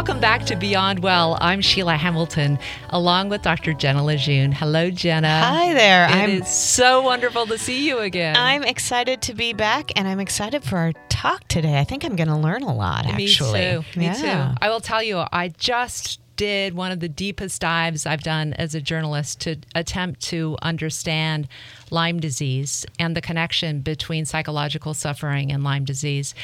Welcome back to Beyond Well. I'm Sheila Hamilton, along with Dr. Jenna Lejeune. Hello, Jenna. Hi there. It I'm is so wonderful to see you again. I'm excited to be back, and I'm excited for our talk today. I think I'm going to learn a lot. Actually, Me too. Me yeah. too. I will tell you, I just did one of the deepest dives I've done as a journalist to attempt to understand Lyme disease and the connection between psychological suffering and Lyme disease.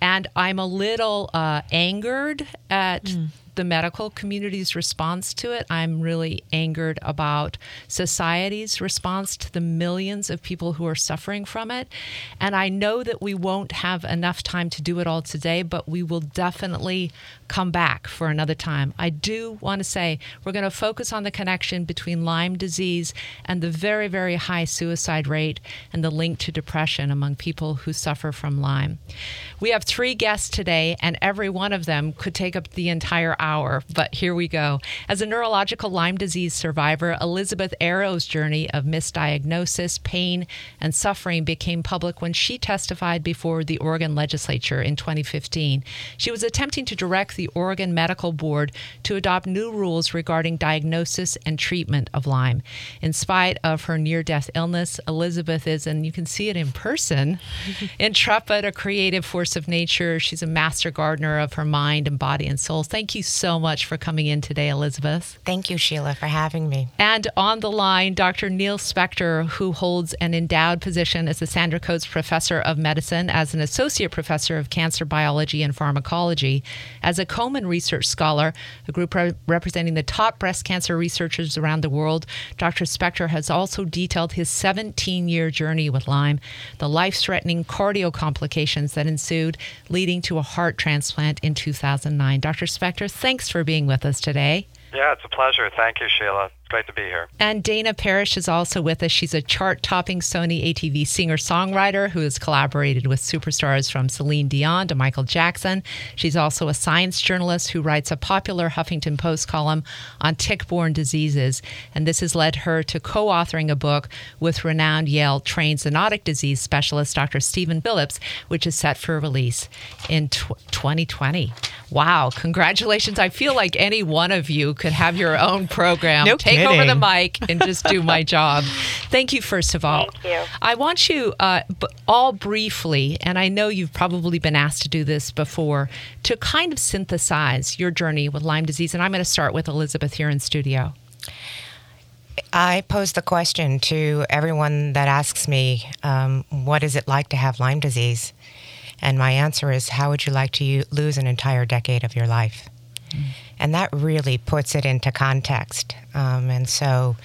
And I'm a little uh, angered at the medical community's response to it. I'm really angered about society's response to the millions of people who are suffering from it. And I know that we won't have enough time to do it all today, but we will definitely come back for another time. I do want to say we're going to focus on the connection between Lyme disease and the very, very high suicide rate and the link to depression among people who suffer from Lyme. We have three guests today, and every one of them could take up the entire hour, but here we go. As a neurological Lyme disease survivor, Elizabeth Arrow's journey of misdiagnosis, pain, and suffering became public when she testified before the Oregon legislature in 2015. She was attempting to direct the Oregon Medical Board to adopt new rules regarding diagnosis and treatment of Lyme. In spite of her near death illness, Elizabeth is, and you can see it in person, intrepid, a creative force of nature. She's a master gardener of her mind and body and soul. Thank you so much for coming in today, Elizabeth. Thank you, Sheila, for having me. And on the line, Dr. Neil Spector, who holds an endowed position as the Sandra Coates Professor of Medicine, as an Associate Professor of Cancer Biology and Pharmacology, as a Komen Research Scholar, a group re- representing the top breast cancer researchers around the world. Dr. Spector has also detailed his 17 year journey with Lyme, the life threatening cardio complications that ensued, leading to a heart transplant in 2009. Dr. Spector, thanks for being with us today. Yeah, it's a pleasure. Thank you, Sheila. It's great to be here. And Dana Parish is also with us. She's a chart topping Sony ATV singer songwriter who has collaborated with superstars from Celine Dion to Michael Jackson. She's also a science journalist who writes a popular Huffington Post column on tick borne diseases. And this has led her to co authoring a book with renowned Yale trained zoonotic disease specialist Dr. Steven Phillips, which is set for release in tw- 2020. Wow, congratulations. I feel like any one of you could have your own program. No Take over the mic and just do my job. Thank you, first of all. Thank you. I want you uh, all briefly, and I know you've probably been asked to do this before, to kind of synthesize your journey with Lyme disease. And I'm going to start with Elizabeth here in studio. I pose the question to everyone that asks me, um, what is it like to have Lyme disease? And my answer is, how would you like to u- lose an entire decade of your life? And that really puts it into context. Um, and so,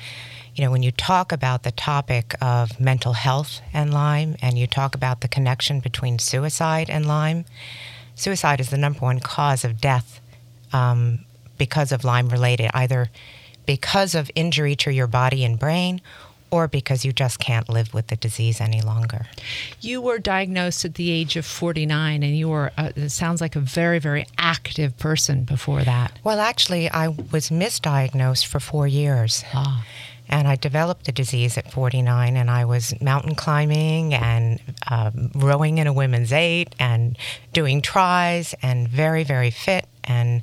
you know, when you talk about the topic of mental health and Lyme, and you talk about the connection between suicide and Lyme, suicide is the number one cause of death um, because of Lyme related, either because of injury to your body and brain or because you just can't live with the disease any longer. You were diagnosed at the age of 49, and you were, uh, it sounds like a very, very active person before that. Well, actually, I was misdiagnosed for four years. Ah. And I developed the disease at 49, and I was mountain climbing and um, rowing in a women's eight and doing tries and very, very fit. And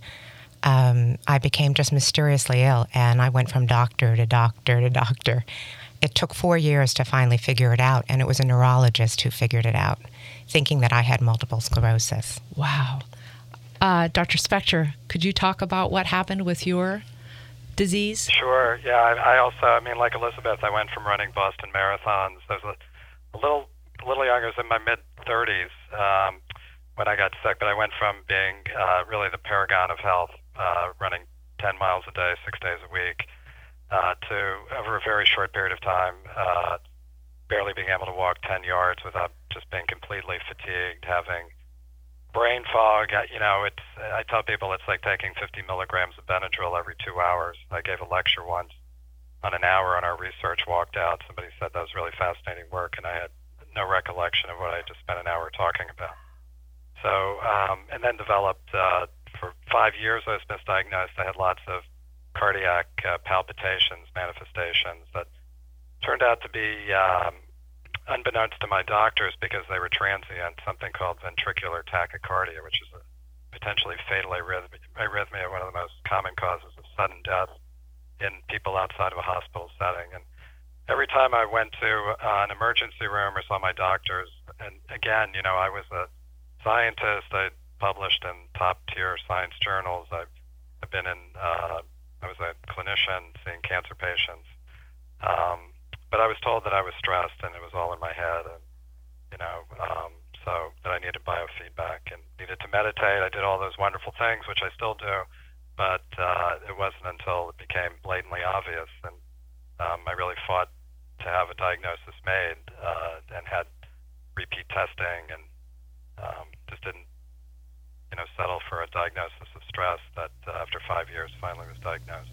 um, I became just mysteriously ill, and I went from doctor to doctor to doctor. It took four years to finally figure it out, and it was a neurologist who figured it out, thinking that I had multiple sclerosis. Wow. Uh, Dr. Spector, could you talk about what happened with your disease? Sure. Yeah, I, I also, I mean, like Elizabeth, I went from running Boston marathons. I was a, a little, a little younger, I was in my mid 30s um, when I got sick, but I went from being uh, really the paragon of health, uh, running 10 miles a day, six days a week, uh, to over a very short period of time, uh, barely being able to walk 10 yards without just being completely fatigued, having brain fog. You know, it's. I tell people it's like taking 50 milligrams of Benadryl every two hours. I gave a lecture once on an hour on our research. Walked out. Somebody said that was really fascinating work, and I had no recollection of what I just spent an hour talking about. So, um, and then developed uh, for five years. I was misdiagnosed. I had lots of cardiac uh, palpitations, manifestations that turned out to be um, unbeknownst to my doctors because they were transient, something called ventricular tachycardia, which is a potentially fatal arrhythmia, arrhythmia, one of the most common causes of sudden death in people outside of a hospital setting. And every time I went to uh, an emergency room or saw my doctors, and again, you know, I was a scientist. I published in top tier science journals. I've, I've been in, uh, I was a clinician seeing cancer patients. Um, but I was told that I was stressed and it was all in my head. And, you know, um, so that I needed biofeedback and needed to meditate. I did all those wonderful things, which I still do, but uh, it wasn't until it became blatantly obvious and um, I really fought to have a diagnosis made uh, and had repeat testing and um, just didn't you know, settle for a diagnosis stress that uh, after five years finally was diagnosed.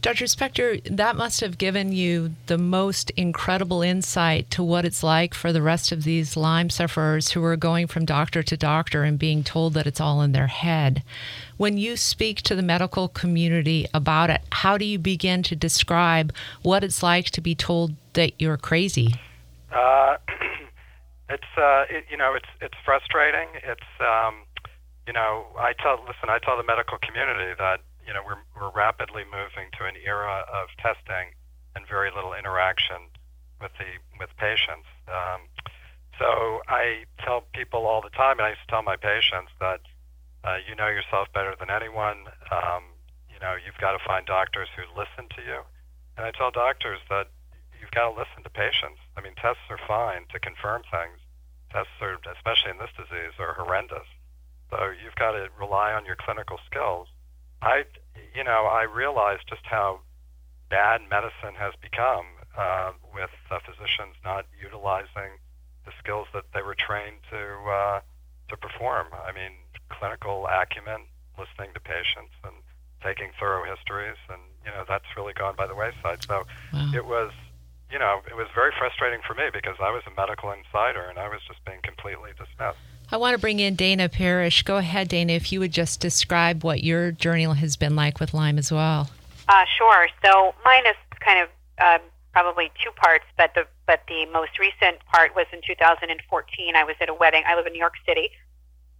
Dr. Spector, that must have given you the most incredible insight to what it's like for the rest of these Lyme sufferers who are going from doctor to doctor and being told that it's all in their head. When you speak to the medical community about it, how do you begin to describe what it's like to be told that you're crazy? Uh, it's uh, it, you know it's it's frustrating. It's um, you know, I tell listen, I tell the medical community that you know we're we're rapidly moving to an era of testing and very little interaction with the with patients. Um, so I tell people all the time, and I tell my patients that uh, you know yourself better than anyone. Um, you know, you've got to find doctors who listen to you. And I tell doctors that you've got to listen to patients. I mean, tests are fine to confirm things. Tests are, especially in this disease, are horrendous. So you've got to rely on your clinical skills. I, you know, I realize just how bad medicine has become uh, with uh, physicians not utilizing the skills that they were trained to uh, to perform. I mean, clinical acumen, listening to patients, and taking thorough histories, and you know that's really gone by the wayside. So wow. it was, you know, it was very frustrating for me because I was a medical insider and I was just being completely dismissed. I want to bring in Dana Parish. Go ahead, Dana, if you would just describe what your journey has been like with Lyme as well. Uh, sure. So mine is kind of uh, probably two parts, but the but the most recent part was in 2014. I was at a wedding. I live in New York City.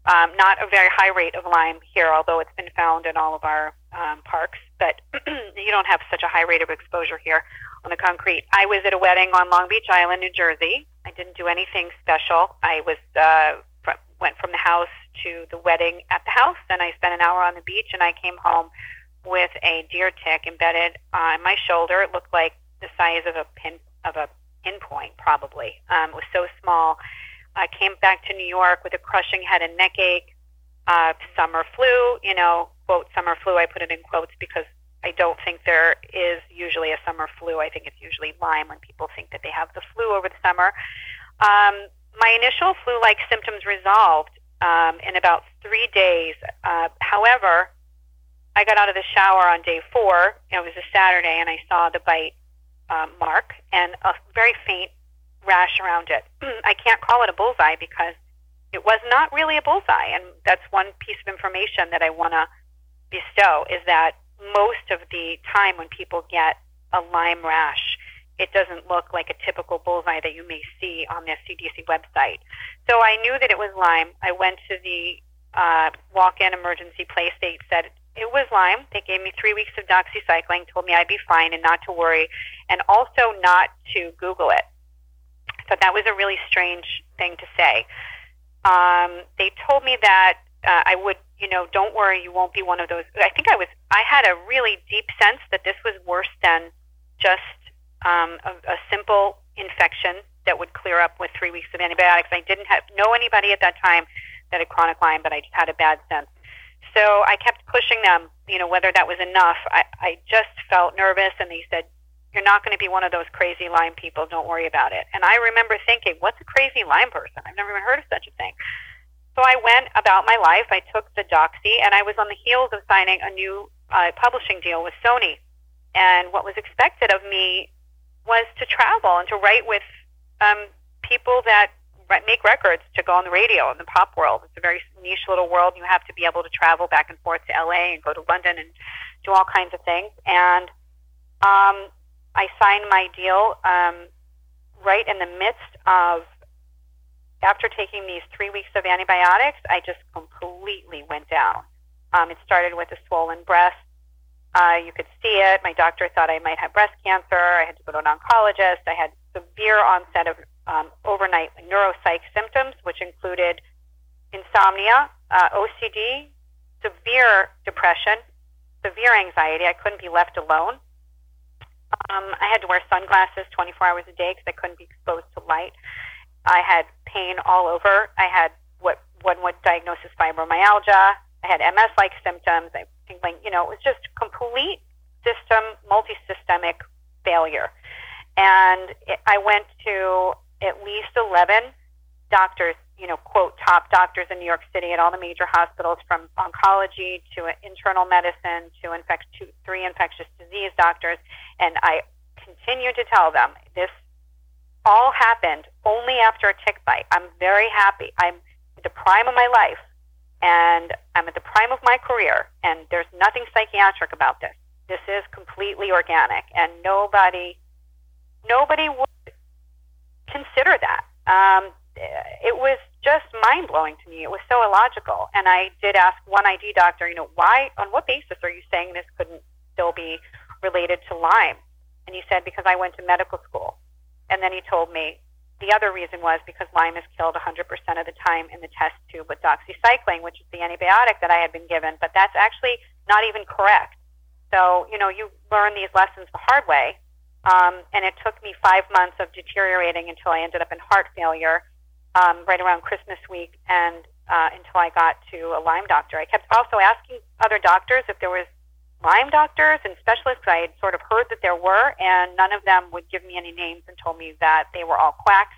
Um, not a very high rate of Lyme here, although it's been found in all of our um, parks. But you don't have such a high rate of exposure here on the concrete. I was at a wedding on Long Beach Island, New Jersey. I didn't do anything special. I was uh, went from the house to the wedding at the house. Then I spent an hour on the beach, and I came home with a deer tick embedded on my shoulder. It looked like the size of a pin of a pinpoint, probably. Um, it was so small. I came back to New York with a crushing head and neck ache, uh, summer flu. You know, quote summer flu. I put it in quotes because I don't think there is usually a summer flu. I think it's usually Lyme when people think that they have the flu over the summer. Um, my initial flu like symptoms resolved um, in about three days. Uh, however, I got out of the shower on day four. It was a Saturday, and I saw the bite uh, mark and a very faint rash around it. I can't call it a bullseye because it was not really a bullseye, and that's one piece of information that I want to bestow is that most of the time when people get a Lyme rash, it doesn't look like a typical bullseye that you may see on the CDC website. So I knew that it was Lyme. I went to the uh, walk-in emergency place. They said it was Lyme. They gave me three weeks of doxycycline, told me I'd be fine and not to worry, and also not to Google it. So that was a really strange thing to say. Um, they told me that uh, I would, you know, don't worry, you won't be one of those. I think I was. I had a really deep sense that this was worse than just um, a, a simple infection that would clear up with three weeks of antibiotics. I didn't have, know anybody at that time that had chronic Lyme, but I just had a bad sense. So I kept pushing them, you know, whether that was enough. I, I just felt nervous, and they said, You're not going to be one of those crazy Lyme people. Don't worry about it. And I remember thinking, What's a crazy Lyme person? I've never even heard of such a thing. So I went about my life. I took the doxy, and I was on the heels of signing a new uh, publishing deal with Sony. And what was expected of me was to travel and to write with um, people that make records to go on the radio in the pop world. It's a very niche little world. You have to be able to travel back and forth to LA and go to London and do all kinds of things. And um, I signed my deal um, right in the midst of after taking these three weeks of antibiotics. I just completely went down. Um, it started with a swollen breast. Uh, you could see it. My doctor thought I might have breast cancer. I had to go to an oncologist. I had severe onset of um, overnight neuropsych symptoms, which included insomnia, uh, OCD, severe depression, severe anxiety. I couldn't be left alone. Um, I had to wear sunglasses 24 hours a day because I couldn't be exposed to light. I had pain all over. I had what one would diagnose as fibromyalgia. I had MS-like symptoms. I think, you know, it was just complete system, multi-systemic failure. And it, I went to at least 11 doctors, you know, quote, top doctors in New York City at all the major hospitals from oncology to internal medicine to infect, two, three infectious disease doctors. And I continue to tell them this all happened only after a tick bite. I'm very happy. I'm at the prime of my life and I'm at the prime of my career and there's nothing psychiatric about this. This is completely organic and nobody nobody would consider that. Um, it was just mind blowing to me. It was so illogical. And I did ask one ID doctor, you know, why, on what basis are you saying this couldn't still be related to Lyme? And he said, because I went to medical school. And then he told me the other reason was because Lyme is killed 100% of the time in the test tube with doxycycline, which is the antibiotic that I had been given. But that's actually not even correct. So, you know, you learn these lessons the hard way. Um, and it took me five months of deteriorating until I ended up in heart failure um, right around Christmas week and uh, until I got to a Lyme doctor. I kept also asking other doctors if there was Lyme doctors and specialists. I had sort of heard that there were, and none of them would give me any names and told me that they were all quacks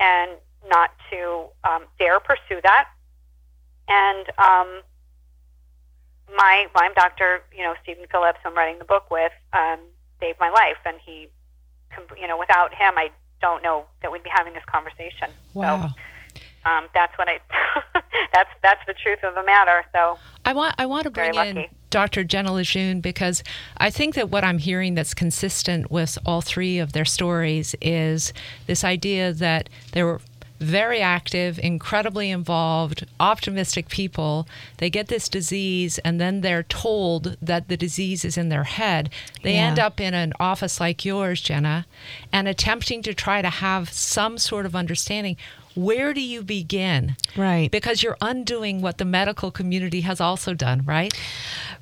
and not to um, dare pursue that. And um, my Lyme doctor, you know, Steven Phillips, I'm writing the book with, um, saved my life, and he, you know, without him, I don't know that we'd be having this conversation. Wow. So, um, that's what I. that's that's the truth of the matter. So I want I want to bring in Dr. Jenna Lejeune because I think that what I'm hearing that's consistent with all three of their stories is this idea that they were very active, incredibly involved, optimistic people. They get this disease and then they're told that the disease is in their head. They yeah. end up in an office like yours, Jenna, and attempting to try to have some sort of understanding. Where do you begin? Right. Because you're undoing what the medical community has also done, right?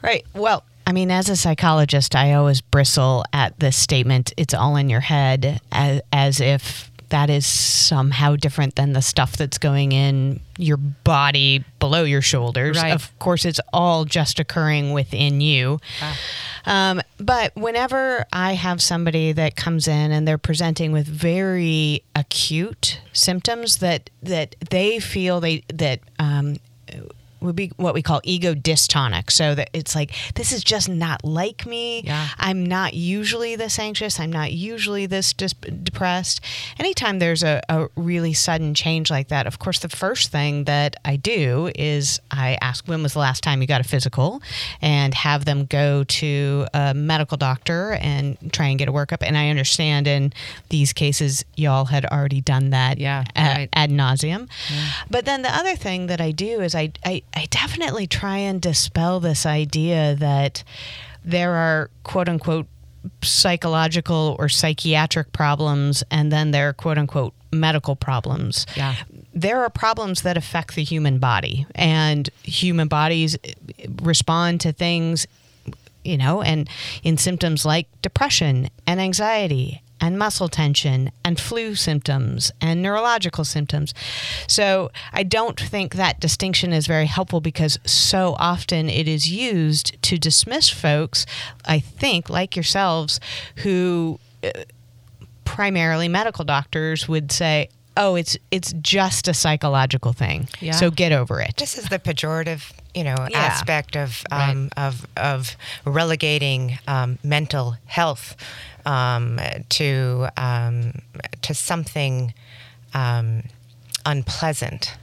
Right. Well, I mean, as a psychologist, I always bristle at this statement, it's all in your head, as, as if that is somehow different than the stuff that's going in your body below your shoulders. Right. Of course, it's all just occurring within you. Ah. Um, but whenever I have somebody that comes in and they're presenting with very acute symptoms that that they feel they that um, would be what we call ego dystonic. So that it's like, this is just not like me. Yeah. I'm not usually this anxious. I'm not usually this dis- depressed. Anytime there's a, a really sudden change like that, of course, the first thing that I do is I ask, when was the last time you got a physical? And have them go to a medical doctor and try and get a workup. And I understand in these cases, y'all had already done that yeah, ad, right. ad nauseum. Yeah. But then the other thing that I do is I, I I definitely try and dispel this idea that there are quote unquote psychological or psychiatric problems and then there are quote unquote medical problems. Yeah. There are problems that affect the human body and human bodies respond to things you know and in symptoms like depression and anxiety and muscle tension and flu symptoms and neurological symptoms. So I don't think that distinction is very helpful because so often it is used to dismiss folks, I think, like yourselves, who uh, primarily medical doctors would say, oh it's it's just a psychological thing yeah. so get over it this is the pejorative you know yeah. aspect of um, right. of of relegating um, mental health um, to um, to something um, unpleasant.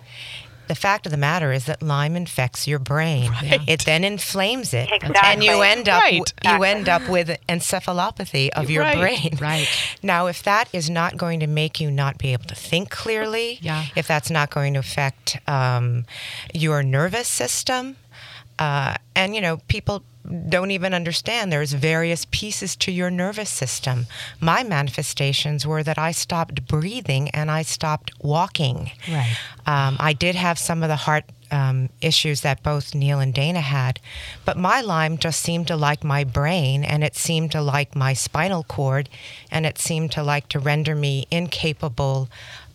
The fact of the matter is that Lyme infects your brain. Right. It then inflames it, exactly. and you end up right. you end up with encephalopathy of your right. brain. Right. Now, if that is not going to make you not be able to think clearly, yeah. if that's not going to affect um, your nervous system, Uh, and you know, people don't even understand there's various pieces to your nervous system. My manifestations were that I stopped breathing and I stopped walking. Right. Um, I did have some of the heart um, issues that both Neil and Dana had, but my Lyme just seemed to like my brain and it seemed to like my spinal cord and it seemed to like to render me incapable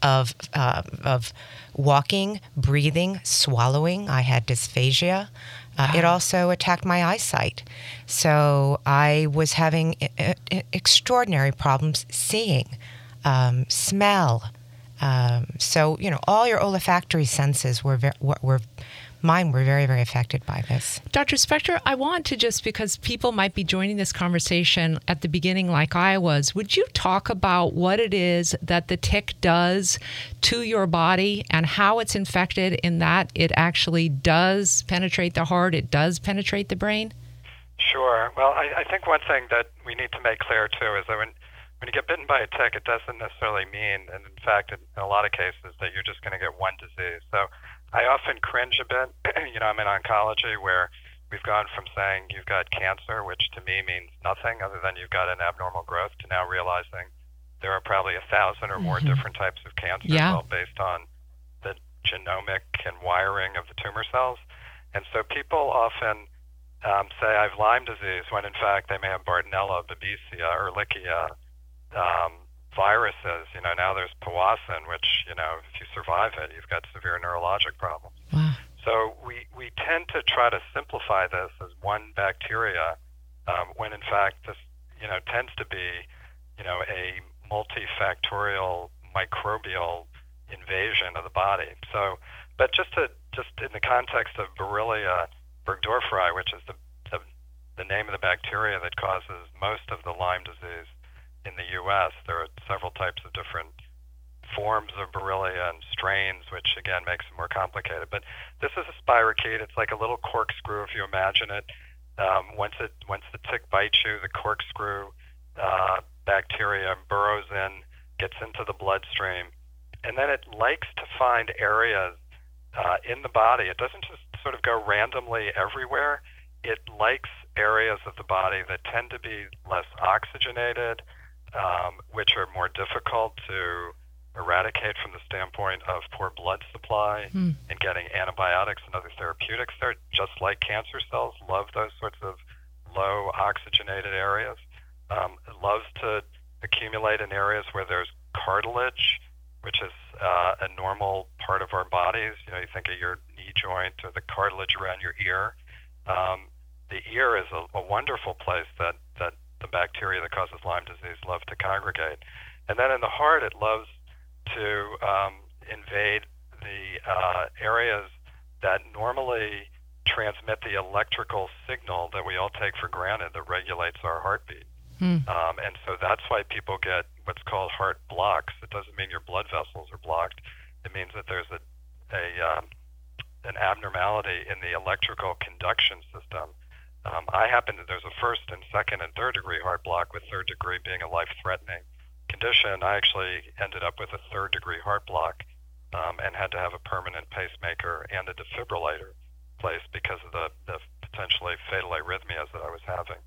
of, uh, of walking, breathing, swallowing. I had dysphagia. Uh, it also attacked my eyesight. So I was having I- I- extraordinary problems seeing, um, smell. Um, so, you know, all your olfactory senses were, ve- were, were, mine were very, very affected by this. Dr. Spector, I want to just because people might be joining this conversation at the beginning, like I was, would you talk about what it is that the tick does to your body and how it's infected in that it actually does penetrate the heart, it does penetrate the brain? Sure. Well, I, I think one thing that we need to make clear too is that when when you get bitten by a tick, it doesn't necessarily mean, and in fact, in, in a lot of cases, that you're just going to get one disease. So I often cringe a bit. you know, I'm in oncology where we've gone from saying you've got cancer, which to me means nothing other than you've got an abnormal growth, to now realizing there are probably a thousand or more different types of cancer, Yeah. all based on the genomic and wiring of the tumor cells. And so people often um, say I have Lyme disease when in fact they may have Bartonella, Babesia, Ehrlichia, um, viruses. You know, now there's Powassan, which, you know, if you survive it, you've got severe neurologic problems. Wow. So we, we tend to try to simplify this as one bacteria um, when in fact this, you know, tends to be, you know, a multifactorial microbial invasion of the body. So, but just to, just in the context of Borrelia burgdorferi, which is the, the, the name of the bacteria that causes most of the Lyme disease in the U.S., there are several types of different forms of Borrelia and strains, which again makes it more complicated. But this is a spirochete. It's like a little corkscrew, if you imagine it. Um, once it once the tick bites you, the corkscrew uh, bacteria burrows in, gets into the bloodstream, and then it likes to find areas uh, in the body. It doesn't just sort of go randomly everywhere. It likes areas of the body that tend to be less oxygenated, um, which are more difficult to eradicate from the standpoint of poor blood supply Hmm. and getting antibiotics and other therapeutics there, just like cancer cells love those sorts of low oxygenated areas. Um, it loves to accumulate in areas where there's cartilage, which is uh, a normal part of our bodies. You know, you think of your knee joint or the cartilage around your ear. Um, the ear is a, a wonderful place that, that the bacteria that causes Lyme disease love to congregate. And then in the heart, it loves to um, invade the uh, areas that normally transmit the electrical signal that we all take for granted that regulates our heartbeat. Hmm. Um, and so that's why people get what's called heart blocks. It doesn't mean your blood vessels are blocked. It means that there's a, a um, an abnormality in the electrical conduction system. Um, I happen to there's a first and second and third degree heart block, with third degree being a life-threatening condition. I actually ended up with a third degree heart block um, and had to have a permanent pacemaker and a defibrillator placed because of the, the potentially fatal arrhythmias that I was having.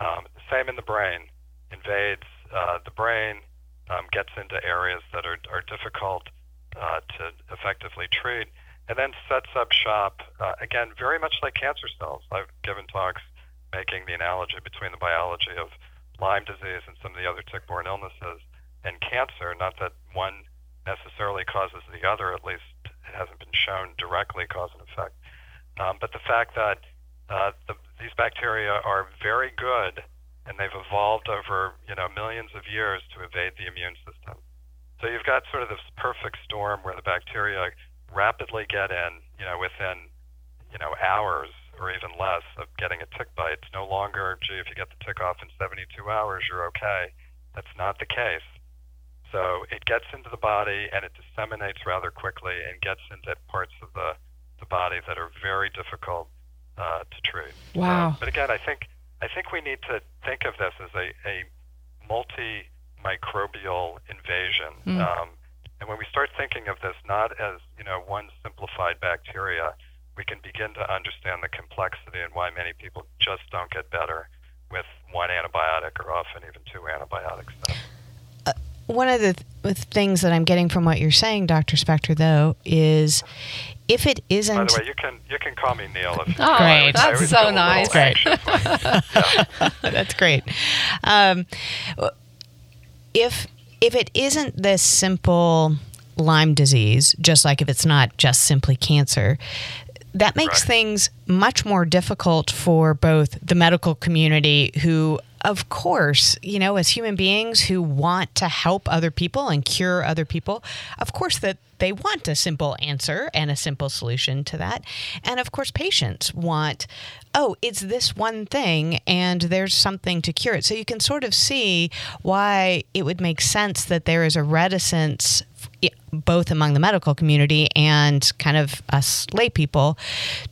Um, same in the brain, invades uh, the brain, um, gets into areas that are, are difficult uh, to effectively treat, and then sets up shop, uh, again, very much like cancer cells. I've given talks making the analogy between the biology of Lyme disease and some of the other tick-borne illnesses and cancer, not that one necessarily causes the other, at least it hasn't been shown directly cause and effect. Um, but the fact that uh, the, these bacteria are very good and they've evolved over you know millions of years to evade the immune system. So you've got sort of this perfect storm where the bacteria rapidly get in, you know, within you know hours or even less of getting a tick bite. It's no longer, gee, if you get the tick off in 72 hours, you're okay. That's not the case. So it gets into the body and it disseminates rather quickly and gets into parts of the, the body that are very difficult uh, to treat. Wow. Uh, but again, I think I think we need to think of this as a, a multi-microbial invasion. Mm. Um, and when we start thinking of this not as you know one simplified bacteria, we can begin to understand the complexity and why many people just don't get better with one antibiotic or often even two antibiotics. Uh, one of the th- things that I'm getting from what you're saying, Dr. Spector, though, is if it isn't. By the way, you can you can call me Neil. If oh, great! That's so nice. Great. That's great. Um, if if it isn't this simple Lyme disease, just like if it's not just simply cancer, that makes right. things much more difficult for both the medical community who of course, you know, as human beings who want to help other people and cure other people, of course that they want a simple answer and a simple solution to that. And of course, patients want, oh, it's this one thing and there's something to cure it. So you can sort of see why it would make sense that there is a reticence both among the medical community and kind of us lay people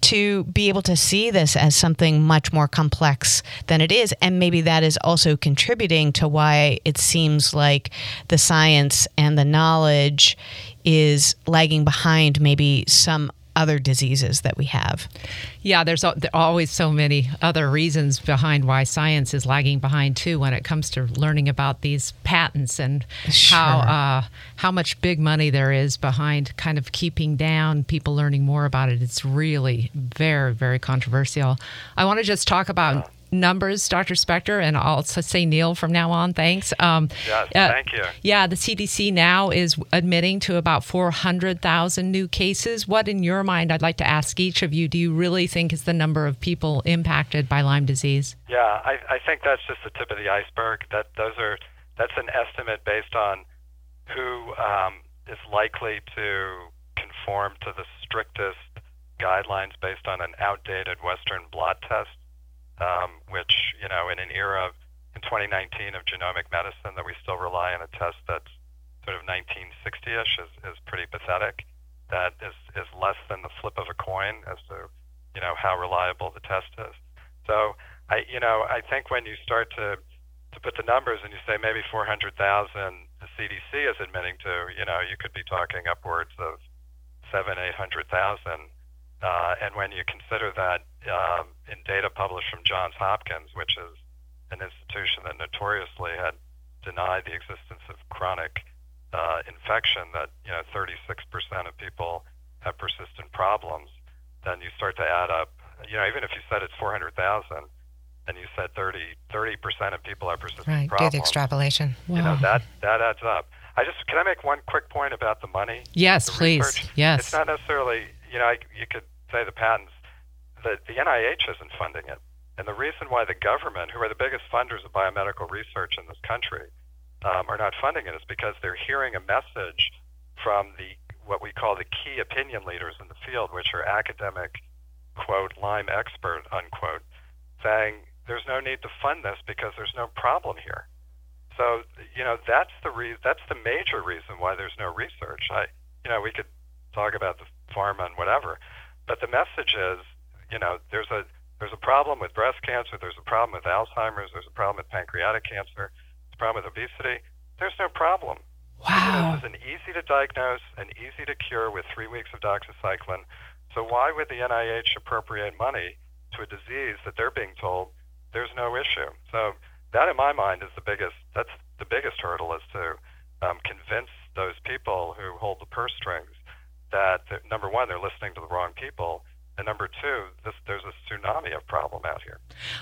to be able to see this as something much more complex than it is. And maybe that is also contributing to why it seems like the science and the knowledge is lagging behind maybe some other diseases that we have. Yeah, there's always so many other reasons behind why science is lagging behind too when it comes to learning about these patents and sure. how uh, how much big money there is behind kind of keeping down people learning more about it. It's really very very controversial. I want to just talk about numbers, Dr. Spector, and I'll say Neil from now on. Thanks. Um, yes, uh, thank you. Yeah, the CDC now is admitting to about 400,000 new cases. What, in your mind, I'd like to ask each of you, do you really think is the number of people impacted by Lyme disease? Yeah, I, I think that's just the tip of the iceberg. That those are that's an estimate based on who um, is likely to conform to the strictest guidelines based on an outdated Western blot test um, which, you know, in an era of, in 2019 of genomic medicine that we still rely on a test that's sort of 1960-ish is, is pretty pathetic. That is, is less than the flip of a coin as to, you know, how reliable the test is. So I, you know, I think when you start to, to put the numbers and you say maybe 400,000 the CDC is admitting to, you know, you could be talking upwards of seven, 800,000 uh, and when you consider that um, in data published from Johns Hopkins, which is an institution that notoriously had denied the existence of chronic uh, infection, that you know 36% of people have persistent problems, then you start to add up. You know, even if you said it's 400,000, and you said 30 percent of people have persistent right, problems. do the extrapolation. You know that that adds up. I just can I make one quick point about the money? Yes, the please. Research? Yes. It's not necessarily you know I, you could say the patents, the, the NIH isn't funding it. And the reason why the government, who are the biggest funders of biomedical research in this country, um, are not funding it is because they're hearing a message from the what we call the key opinion leaders in the field, which are academic, quote, Lyme expert, unquote, saying there's no need to fund this because there's no problem here. So, you know, that's the re- that's the major reason why there's no research. I, you know, we could talk about the pharma and whatever, but the message is, you know, there's a there's a problem with breast cancer, there's a problem with Alzheimer's, there's a problem with pancreatic cancer, there's a problem with obesity. There's no problem. Wow. This is an easy to diagnose and easy to cure with three weeks of doxycycline. So why would the NIH appropriate money to a disease that they're being told there's no issue? So that, in my mind, is the biggest. That's the biggest hurdle is to um, convince those people who hold the purse strings that number one, they're listening to the wrong people. And number two, this, there's a tsunami of problem out here.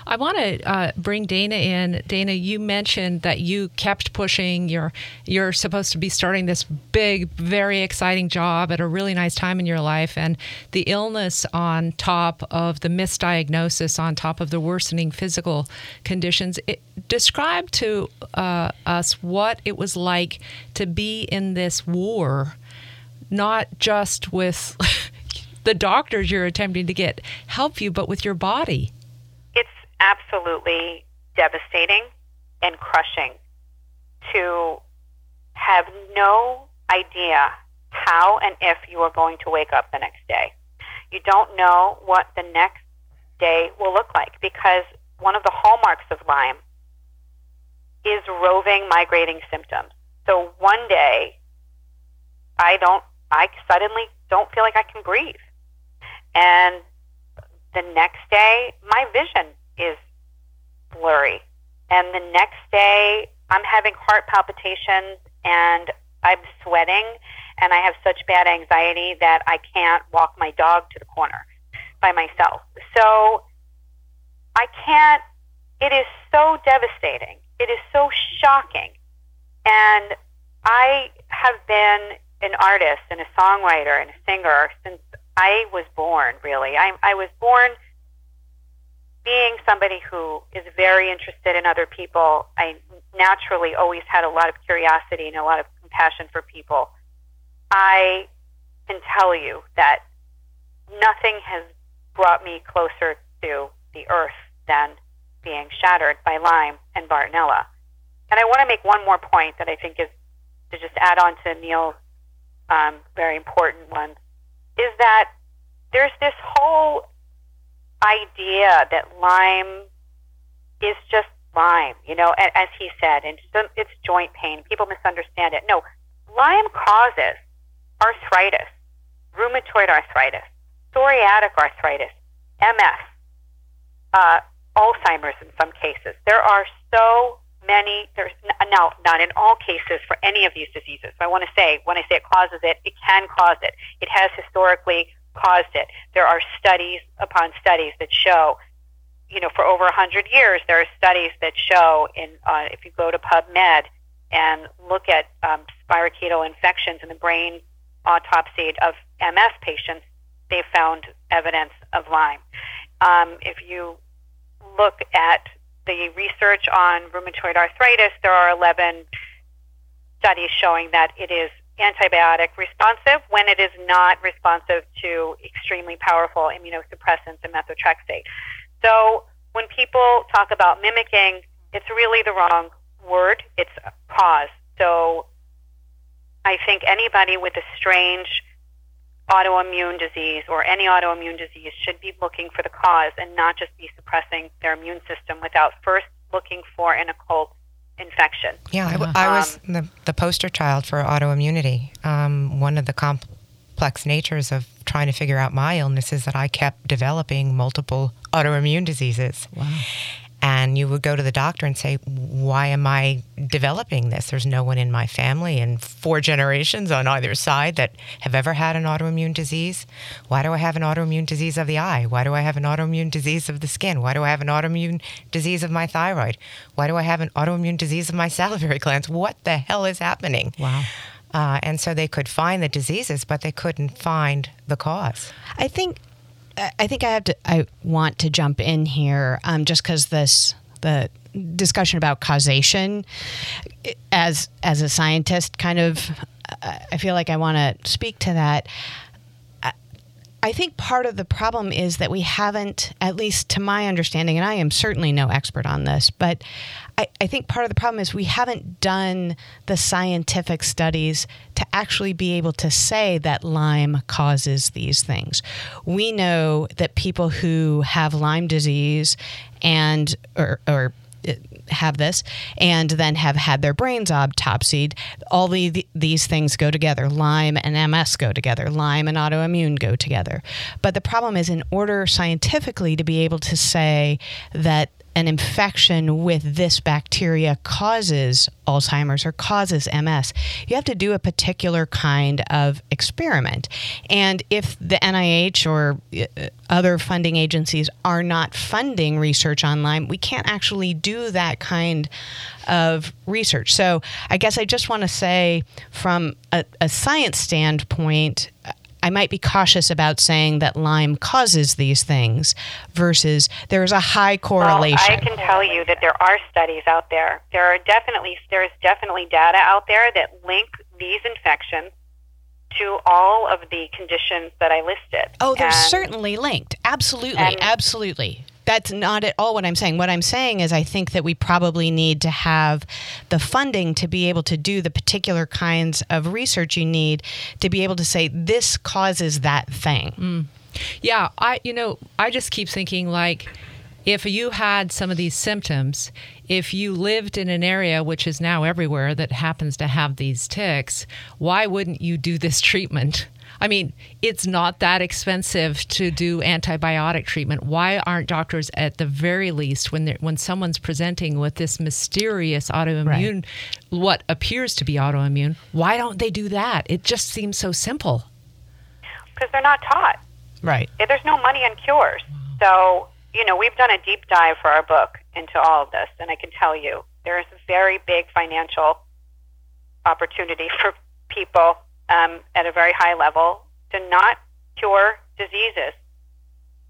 I want to uh, bring Dana in. Dana, you mentioned that you kept pushing. You're you're supposed to be starting this big, very exciting job at a really nice time in your life, and the illness on top of the misdiagnosis, on top of the worsening physical conditions. It, describe to uh, us what it was like to be in this war not just with the doctors you're attempting to get help you, but with your body. It's absolutely devastating and crushing to have no idea how and if you are going to wake up the next day. You don't know what the next day will look like because one of the hallmarks of Lyme is roving, migrating symptoms. So one day, I don't I suddenly don't feel like I can breathe. And the next day, my vision is blurry. And the next day, I'm having heart palpitations and I'm sweating and I have such bad anxiety that I can't walk my dog to the corner by myself. So I can't, it is so devastating. It is so shocking. And I have been an artist and a songwriter and a singer since I was born, really. I, I was born being somebody who is very interested in other people. I naturally always had a lot of curiosity and a lot of compassion for people. I can tell you that nothing has brought me closer to the earth than being shattered by Lyme and Bartonella. And I want to make one more point that I think is to just add on to Neil's um, very important one, is that there's this whole idea that Lyme is just Lyme, you know, as he said, and it's joint pain. People misunderstand it. No, Lyme causes arthritis, rheumatoid arthritis, psoriatic arthritis, MS, uh, Alzheimer's in some cases. There are so many, there's now not in all cases for any of these diseases. So I want to say, when I say it causes it, it can cause it. It has historically caused it. There are studies upon studies that show, you know, for over 100 years, there are studies that show, in uh, if you go to PubMed and look at um, spirochetal infections in the brain autopsy of MS patients, they found evidence of Lyme. Um, if you look at the research on rheumatoid arthritis, there are 11 studies showing that it is antibiotic responsive when it is not responsive to extremely powerful immunosuppressants and methotrexate. So when people talk about mimicking, it's really the wrong word. It's cause. So I think anybody with a strange autoimmune disease or any autoimmune disease should be looking for the cause and not just be suppressing their immune system without first looking for an occult infection. Yeah, I, I was um, the, the poster child for autoimmunity. Um, one of the complex natures of trying to figure out my illness is that I kept developing multiple autoimmune diseases. Wow and you would go to the doctor and say, Why am I developing this? There's no one in my family and four generations on either side that have ever had an autoimmune disease. Why do I have an autoimmune disease of the eye? Why do I have an autoimmune disease of the skin? Why do I have an autoimmune disease of my thyroid? Why do I have an autoimmune disease of my salivary glands? What the hell is happening? Wow. Uh, and so they could find the diseases, but they couldn't find the cause. I think I think I have to. I want to jump in here, um, just because this the discussion about causation, as as a scientist, kind of, I feel like I want to speak to that. I think part of the problem is that we haven't, at least to my understanding, and I am certainly no expert on this, but I, I, think part of the problem is we haven't done the scientific studies to actually be able to say that Lyme causes these things. We know that people who have Lyme disease and or, or have this and then have had their brains autopsied, all the, these things go together. Lyme and MS go together. Lyme and autoimmune go together. But the problem is, in order scientifically to be able to say that an infection with this bacteria causes Alzheimer's or causes MS, you have to do a particular kind of experiment. And if the NIH or uh, other funding agencies are not funding research on Lyme, we can't actually do that kind of research. So I guess I just want to say, from a, a science standpoint, I might be cautious about saying that Lyme causes these things versus there's a high correlation. Well, I can tell you that there are studies out there. There are definitely there's definitely data out there that link these infections to all of the conditions that I listed. Oh, they're and, certainly linked. Absolutely. And, absolutely that's not at all what I'm saying. What I'm saying is, I think that we probably need to have the funding to be able to do the particular kinds of research you need to be able to say this causes that thing. Mm. Yeah, I you know I just keep thinking like if you had some of these symptoms, if you lived in an area which is now everywhere that happens to have these ticks, why wouldn't you do this treatment? I mean, it's not that expensive to do antibiotic treatment. Why aren't doctors, at the very least, when when someone's presenting with this mysterious autoimmune, right. what appears to be autoimmune, why don't they do that? It just seems so simple. Because they're not taught. Right. There's no money in cures. So, you know, we've done a deep dive for our book into all of this, and I can tell you there is a very big financial opportunity for people um, at a very high level to not cure diseases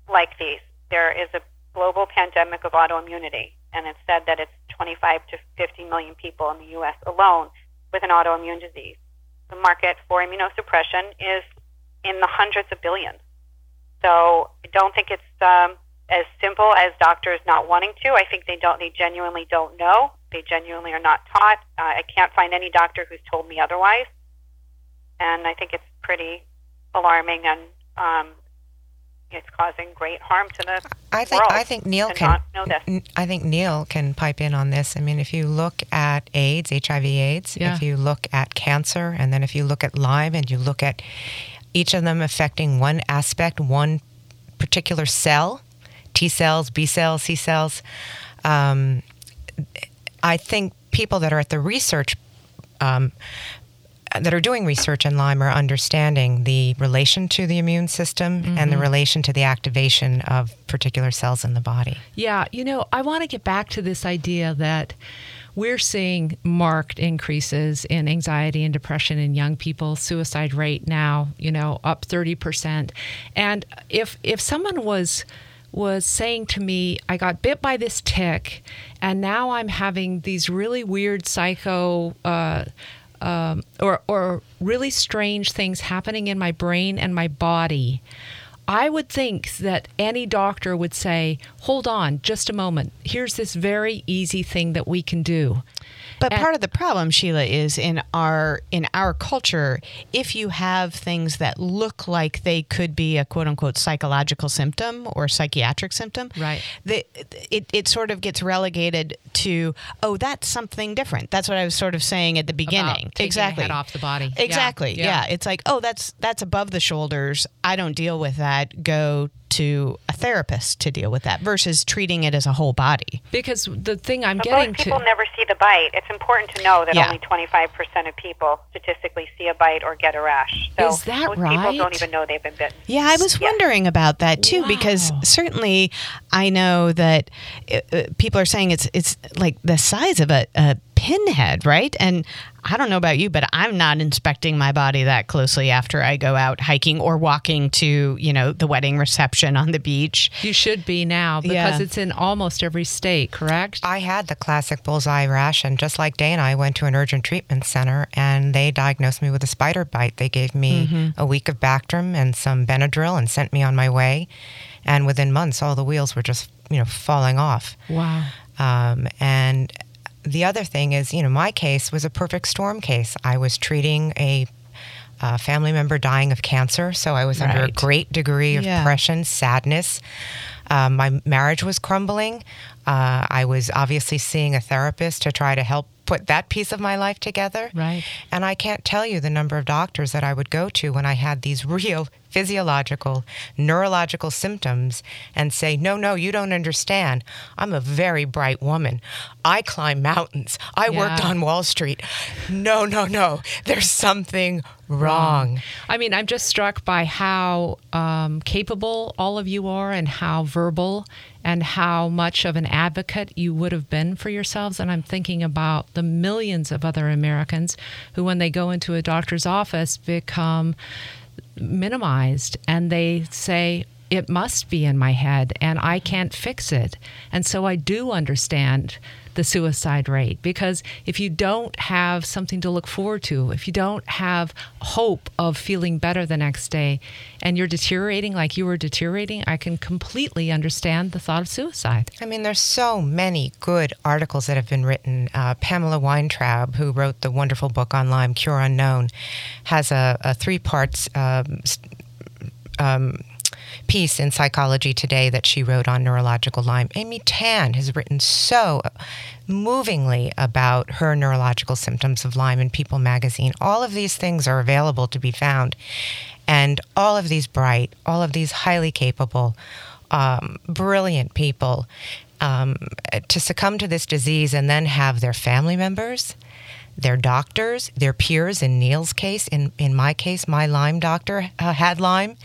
like these. There is a global pandemic of autoimmunity, and it's said that it's 25 to 50 million people in the U.S. alone with an autoimmune disease. The market for immunosuppression is in the hundreds of billions. So I don't think it's um, as simple as doctors not wanting to. I think they don't. They genuinely don't know. They genuinely are not taught. Uh, I can't find any doctor who's told me otherwise and I think it's pretty alarming and um, it's causing great harm to the I think world I think Neil can I think Neil can pipe in on this. I mean, if you look at AIDS, HIV/AIDS, yeah. if you look at cancer, and then if you look at Lyme, and you look at each of them affecting one aspect, one particular cell, T cells, B cells, C cells. Um, I think people that are at the research um, that are doing research in Lyme are understanding the relation to the immune system mm-hmm. and the mm-hmm. relation to the activation of particular cells in the body. Yeah, you know, I want to get back to this idea that we're seeing marked increases in anxiety and depression in young people suicide rate now you know up 30% and if if someone was was saying to me i got bit by this tick and now i'm having these really weird psycho uh, um, or, or really strange things happening in my brain and my body, I would think that any doctor would say, hold on just a moment. Here's this very easy thing that we can do. But and, part of the problem, Sheila, is in our in our culture, if you have things that look like they could be a quote unquote psychological symptom or psychiatric symptom, right? The, it, it sort of gets relegated to oh, that's something different. That's what I was sort of saying at the beginning. exactly. off the body. Exactly. Yeah. yeah. It's like oh, that's that's above the shoulders. I don't deal with that. Go to a therapist to deal with that versus treating it as a whole body. Because the thing I'm but getting most people never see the bite. It's important to know that yeah. only 25% of people statistically see a bite or get a rash. So Is that most right? people don't even know they've been bitten. Yeah, I was wondering about that too wow. because certainly I know that uh, uh, people are saying it's it's like the size of a, a pinhead, right? And I don't know about you, but I'm not inspecting my body that closely after I go out hiking or walking to, you know, the wedding reception on the beach. You should be now because yeah. it's in almost every state, correct? I had the classic bullseye rash, and just like Dana, I went to an urgent treatment center and they diagnosed me with a spider bite. They gave me mm-hmm. a week of Bactrim and some Benadryl and sent me on my way. And within months, all the wheels were just, you know, falling off. Wow. Um, and the other thing is, you know, my case was a perfect storm case. I was treating a uh, family member dying of cancer, so I was right. under a great degree of yeah. depression, sadness. Um, my marriage was crumbling. Uh, I was obviously seeing a therapist to try to help put that piece of my life together. Right. And I can't tell you the number of doctors that I would go to when I had these real physiological, neurological symptoms and say, No, no, you don't understand. I'm a very bright woman. I climb mountains. I yeah. worked on Wall Street. No, no, no. There's something wrong. I mean, I'm just struck by how um, capable all of you are and how verbal and how much of an advocate you would have been for yourselves. And I'm thinking about the millions of other Americans who, when they go into a doctor's office, become minimized and they say, it must be in my head and I can't fix it. And so I do understand the suicide rate because if you don't have something to look forward to, if you don't have hope of feeling better the next day and you're deteriorating like you were deteriorating, I can completely understand the thought of suicide. I mean, there's so many good articles that have been written. Uh, Pamela Weintraub, who wrote the wonderful book on Lyme, Cure Unknown, has a, a three parts. Um, um, piece in Psychology Today that she wrote on neurological Lyme. Amy Tan has written so movingly about her neurological symptoms of Lyme in People magazine. All of these things are available to be found. And all of these bright, all of these highly capable, um, brilliant people um, to succumb to this disease and then have their family members, their doctors, their peers. In Neil's case, in, in my case, my Lyme doctor uh, had Lyme,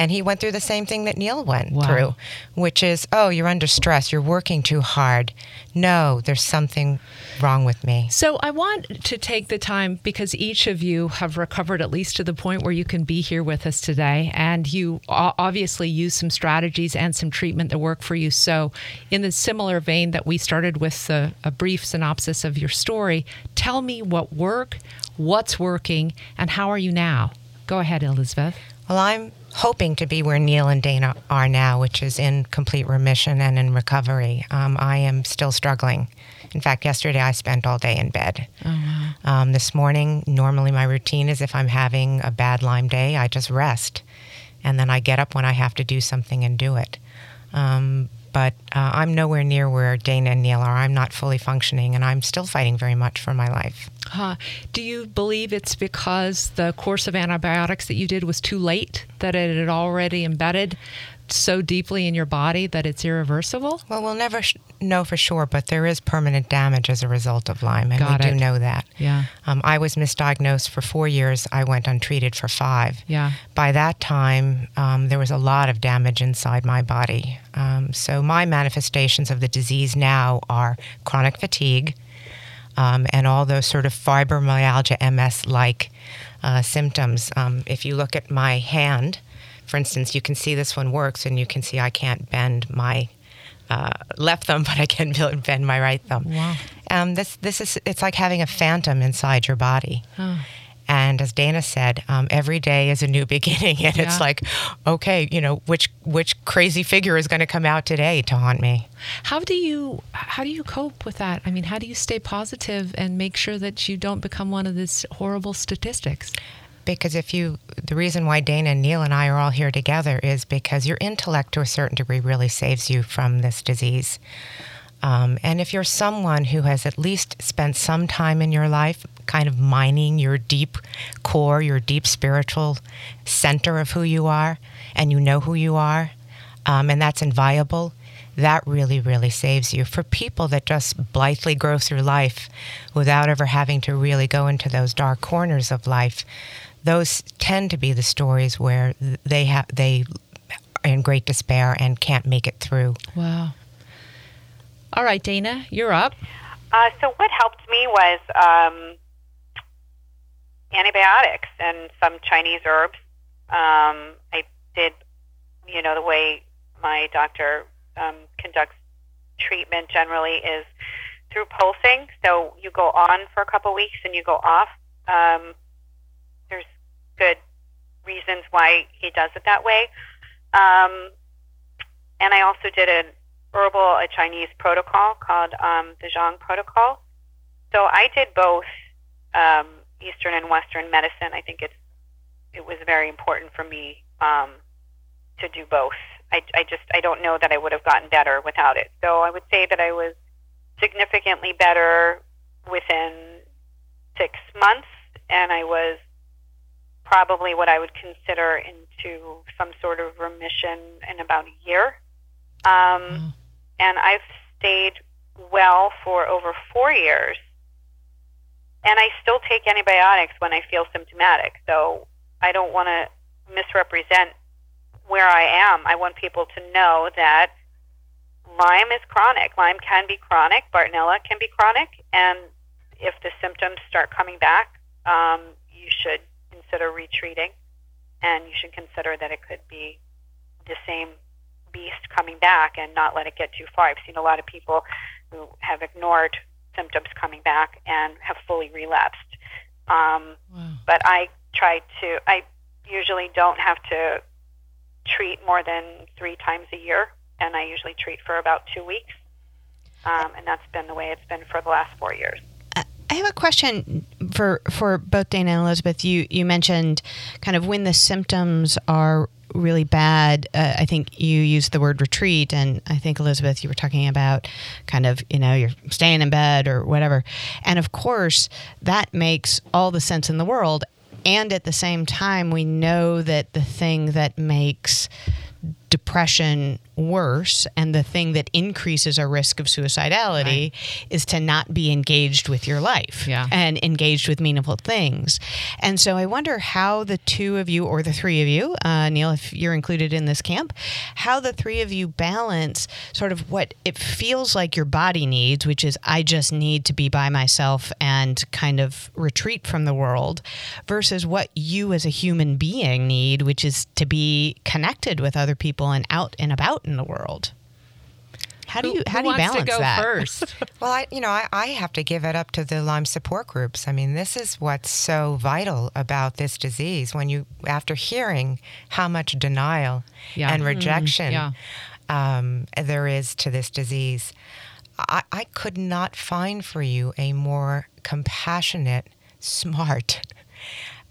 and he went through the same thing that Neil went Wow. through, which is, oh, you're under stress, you're working too hard. No, there's something wrong with me. So I want to take the time because each of you have recovered at least to the point where you can be here with us today, and you obviously use some strategies and some treatment that work for you. So, in the similar vein that we started with a, a brief synopsis of your story, tell me what worked, what's working, and how are you now? Go ahead, Elizabeth. Well, I'm hoping to be where Neil and Dana are now, which is in complete remission and in recovery. Um, I am still struggling. In fact, yesterday I spent all day in bed. Um, this morning, normally my routine is if I'm having a bad Lyme day, I just rest. And then I get up when I have to do something and do it. Um, but uh, I'm nowhere near where Dana and Neil are. I'm not fully functioning, and I'm still fighting very much for my life. Huh. Do you believe it's because the course of antibiotics that you did was too late, that it had already embedded so deeply in your body that it's irreversible? Well, we'll never sh- know for sure, but there is permanent damage as a result of Lyme, and Got we it. do know that. Yeah. Um, I was misdiagnosed for four years. I went untreated for five. Yeah. By that time, um, there was a lot of damage inside my body. Um, so my manifestations of the disease now are chronic fatigue um, and all those sort of fibromyalgia MS-like uh, symptoms. Um, if you look at my hand, for instance, you can see this one works, and you can see I can't bend my uh, left thumb, but I can bend my right thumb. Wow. Um, this this is it's like having a phantom inside your body. And as Dana said, um, every day is a new beginning, and Yeah. it's like, okay, you know, which which crazy figure is going to come out today to haunt me? How do you how do you cope with that? I mean, how do you stay positive and make sure that you don't become one of these horrible statistics? Because if you, the reason why Dana and Neil and I are all here together is because your intellect, to a certain degree, really saves you from this disease. Um, and if you're someone who has at least spent some time in your life kind of mining your deep core, your deep spiritual center of who you are, and you know who you are, um, and that's inviolable, that really, really saves you. For people that just blithely grow through life without ever having to really go into those dark corners of life, those tend to be the stories where they have they are in great despair and can't make it through. Wow. All right, Dana, you're up. Uh, so what helped me was um, antibiotics and some Chinese herbs. Um, I did, you know, the way my doctor um, conducts treatment generally is through pulsing. So you go on for a couple weeks and you go off. Um, there's good reasons why he does it that way. Um, and I also did an herbal, a Chinese protocol called um, the Zhang protocol. So I did both um, Eastern and Western medicine. I think it's it was very important for me um, to do both. I, I just I don't know that I would have gotten better without it. So I would say that I was significantly better within six months, and I was probably what I would consider into some sort of remission in about a year. Um, and I've stayed well for over four years. And I still take antibiotics when I feel symptomatic. So I don't want to misrepresent where I am. I want people to know that Lyme is chronic. Lyme can be chronic. Bartonella can be chronic. And if the symptoms start coming back, um, you should consider retreating. And you should consider that it could be the same beast coming back and not let it get too far. I've seen a lot of people who have ignored symptoms coming back and have fully relapsed. Um, Wow. but I try to, I usually don't have to treat more than three times a year, and I usually treat for about two weeks. Um, and that's been the way it's been for the last four years. I have a question for for both Dana and Elizabeth. You you mentioned kind of when the symptoms are really bad. Uh, I think you used the word retreat, and I think Elizabeth, you were talking about kind of you know you're staying in bed or whatever. And of course, that makes all the sense in the world. And at the same time, we know that the thing that makes depression worse and the thing that increases our risk of suicidality right. is to not be engaged with your life yeah. and engaged with meaningful things. And so I wonder how the two of you, or the three of you, uh, Neil, if you're included in this camp, how the three of you balance sort of what it feels like your body needs, which is I just need to be by myself and kind of retreat from the world, versus what you as a human being need, which is to be connected with other people and out and about in the world. How do you how who do you balance to go that? First? well, I you know I, I have to give it up to the Lyme support groups. I mean, this is what's so vital about this disease. When you after hearing how much denial yeah. and rejection mm, yeah. um, there is to this disease, I, I could not find for you a more compassionate, smart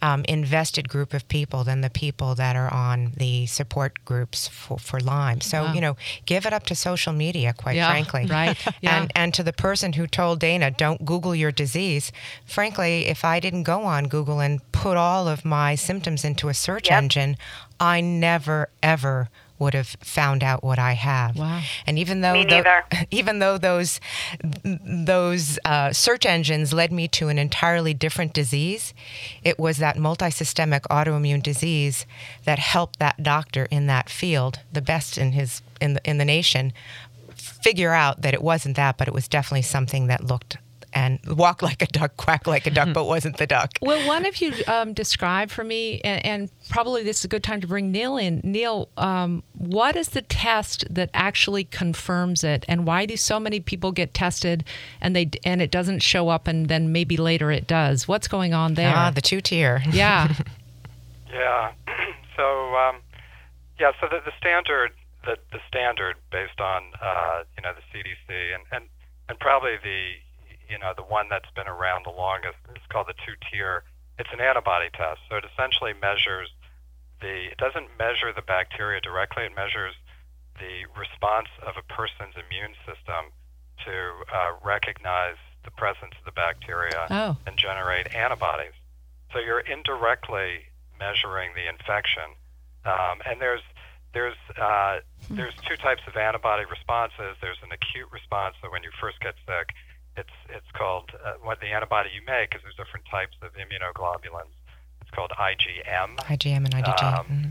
um, invested group of people than the people that are on the support groups for, for Lyme. So, wow. you know, give it up to social media, quite yeah, frankly. Right. Yeah. And, and to the person who told Dana, don't Google your disease. Frankly, if I didn't go on Google and put all of my symptoms into a search yep. engine, I never, ever would have found out what I have. Wow. And even though the, even though those those uh, search engines led me to an entirely different disease, it was that multisystemic autoimmune disease that helped that doctor in that field, the best in his in the in the nation, figure out that it wasn't that, but it was definitely something that looked and walk like a duck, quack like a duck, but wasn't the duck. Well, one of you um, describe for me, and, and, probably this is a good time to bring Neil in. Neil, um, what is the test that actually confirms it, and why do so many people get tested and they and it doesn't show up, and then maybe later it does? What's going on there? Ah, the two tier. Yeah. yeah. So, um, yeah. So the, the standard, the, the standard based on uh, you know the CDC and and and probably the you know, the one that's been around the longest is called the two-tier. It's an antibody test, so it essentially measures the. It doesn't measure the bacteria directly. It measures the response of a person's immune system to uh, recognize the presence of the bacteria oh. and generate antibodies. So you're indirectly measuring the infection, um, and there's there's uh, there's two types of antibody responses. There's an acute response, so when you first get sick, it's it's called uh, what the antibody you make because there's different types of immunoglobulins. It's called IgM. IgM and IgG. Um, mm-hmm.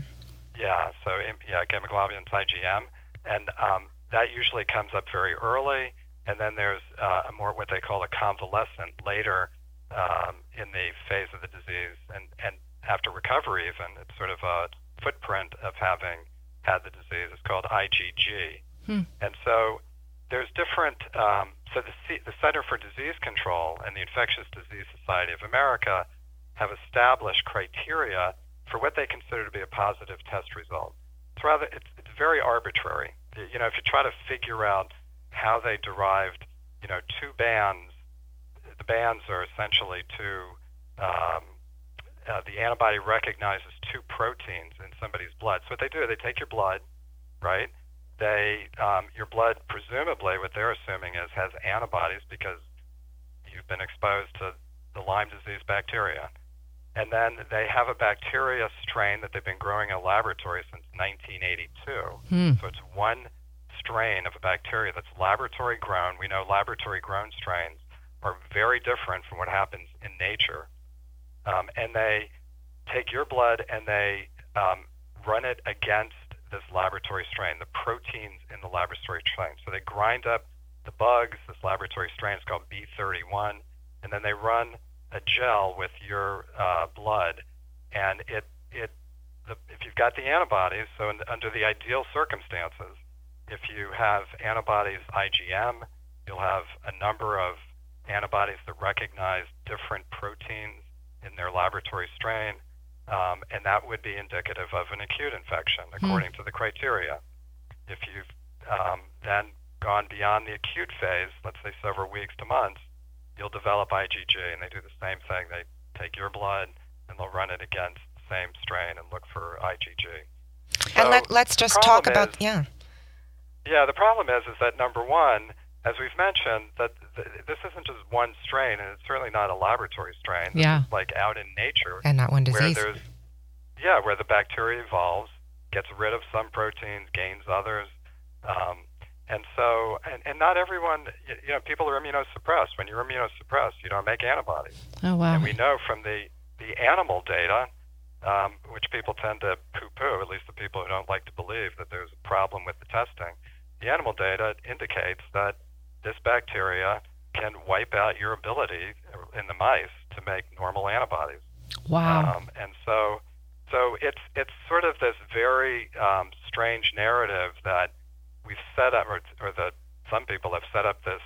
Yeah, so yeah, gamma globulins IgM, and um, that usually comes up very early, and then there's uh, a more what they call a convalescent later um, in the phase of the disease, and and after recovery even, it's sort of a footprint of having had the disease. It's called IgG, hmm. and so there's different. Um, so the, C- the Center for Disease Control and the Infectious Disease Society of America have established criteria for what they consider to be a positive test result. It's rather it's, it's very arbitrary. You know, if you try to figure out how they derived, you know, two bands, the bands are essentially two. Um, uh, the antibody recognizes two proteins in somebody's blood. So what they do, they take your blood, right? They um, your blood presumably what they're assuming is has antibodies because you've been exposed to the Lyme disease bacteria. And then they have a bacteria strain that they've been growing in a laboratory since 1982. Hmm. So it's one strain of a bacteria that's laboratory grown. We know laboratory grown strains are very different from what happens in nature. Um, and they take your blood and they um, run it against this laboratory strain, the proteins in the laboratory strain. So they grind up the bugs, this laboratory strain is called B31, and then they run a gel with your uh, blood, and it it the, if you've got the antibodies, so in, under the ideal circumstances, if you have antibodies IgM, you'll have a number of antibodies that recognize different proteins in their laboratory strain um, and that would be indicative of an acute infection Hmm. according mm. to the criteria. If you've um, then gone beyond the acute phase, let's say several weeks to months, you'll develop IgG, and they do the same thing. They take your blood and they'll run it against the same strain and look for IgG. So and let, us just talk about is, yeah. Yeah, the problem is is that number one, as we've mentioned, that this isn't just one strain, and it's certainly not a laboratory strain. This Yeah. like out in nature, And not one where disease. there's yeah, where the bacteria evolves, gets rid of some proteins, gains others, um, and so and, and not everyone, you know, people are immunosuppressed. When you're immunosuppressed, you don't make antibodies. Oh wow. And we know from the, the animal data, um, which people tend to poo poo, at least the people who don't like to believe that there's a problem with the testing, the animal data indicates that this bacteria can wipe out your ability in the mice to make normal antibodies. Wow. Um, and so, so it's it's sort of this very um, strange narrative that we've set up, or, or that some people have set up this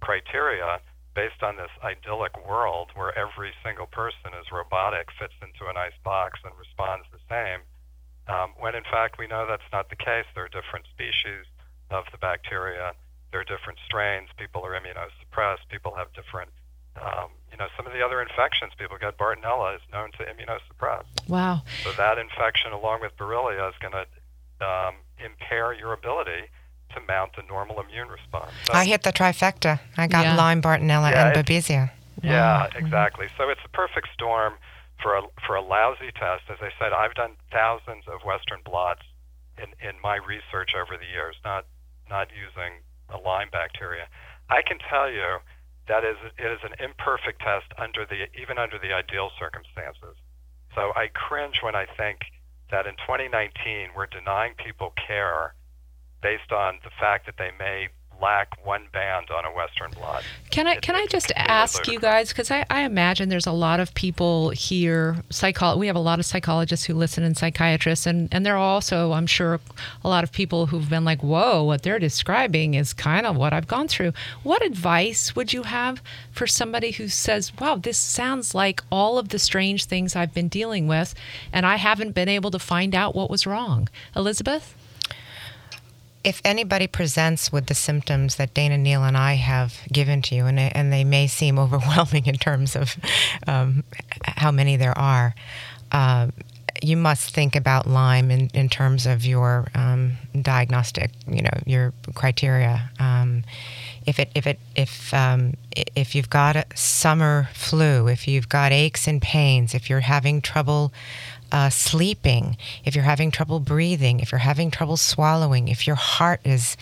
criteria based on this idyllic world where every single person is robotic, fits into a nice box, and responds the same. Um, when in fact we know that's not the case. There are different species of the bacteria. There are different strains. People are immunosuppressed. People have different, um, you know, some of the other infections people get. Bartonella is known to immunosuppress. wow. So that infection, along with Borrelia, is going to um, impair your ability to mount a normal immune response. So, I hit the trifecta. I got Yeah. Lyme, Bartonella, Yeah, and it's- Babesia. yeah, Wow. exactly. So it's a perfect storm for a for a lousy test. As I said, I've done thousands of Western blots in in my research over the years, not not using a Lyme bacteria. I can tell you that is it is an imperfect test under the even under the ideal circumstances. So I cringe when I think that in 2019 we're denying people care based on the fact that they may lack one band on a Western blot. Can I It's- can I just ask you guys because I, I imagine there's a lot of people here psycho we have a lot of psychologists who listen and psychiatrists and and there are also I'm sure a lot of people who've been like whoa what they're describing is kind of what I've gone through. What advice would you have for somebody who says wow this sounds like all of the strange things I've been dealing with and I haven't been able to find out what was wrong. Elizabeth? If anybody presents with the symptoms that Dana Neil and I have given to you, and, and they may seem overwhelming in terms of um, how many there are, uh, you must think about Lyme in, in terms of your um, diagnostic, you know, your criteria. Um, if it if it if um, if you've got a summer flu, if you've got aches and pains, if you're having trouble uh, sleeping, if you're having trouble breathing, if you're having trouble swallowing, if your heart is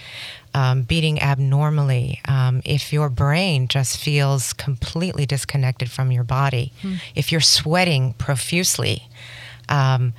um, beating abnormally, um, if your brain just feels completely disconnected from your body, if you're sweating profusely, um,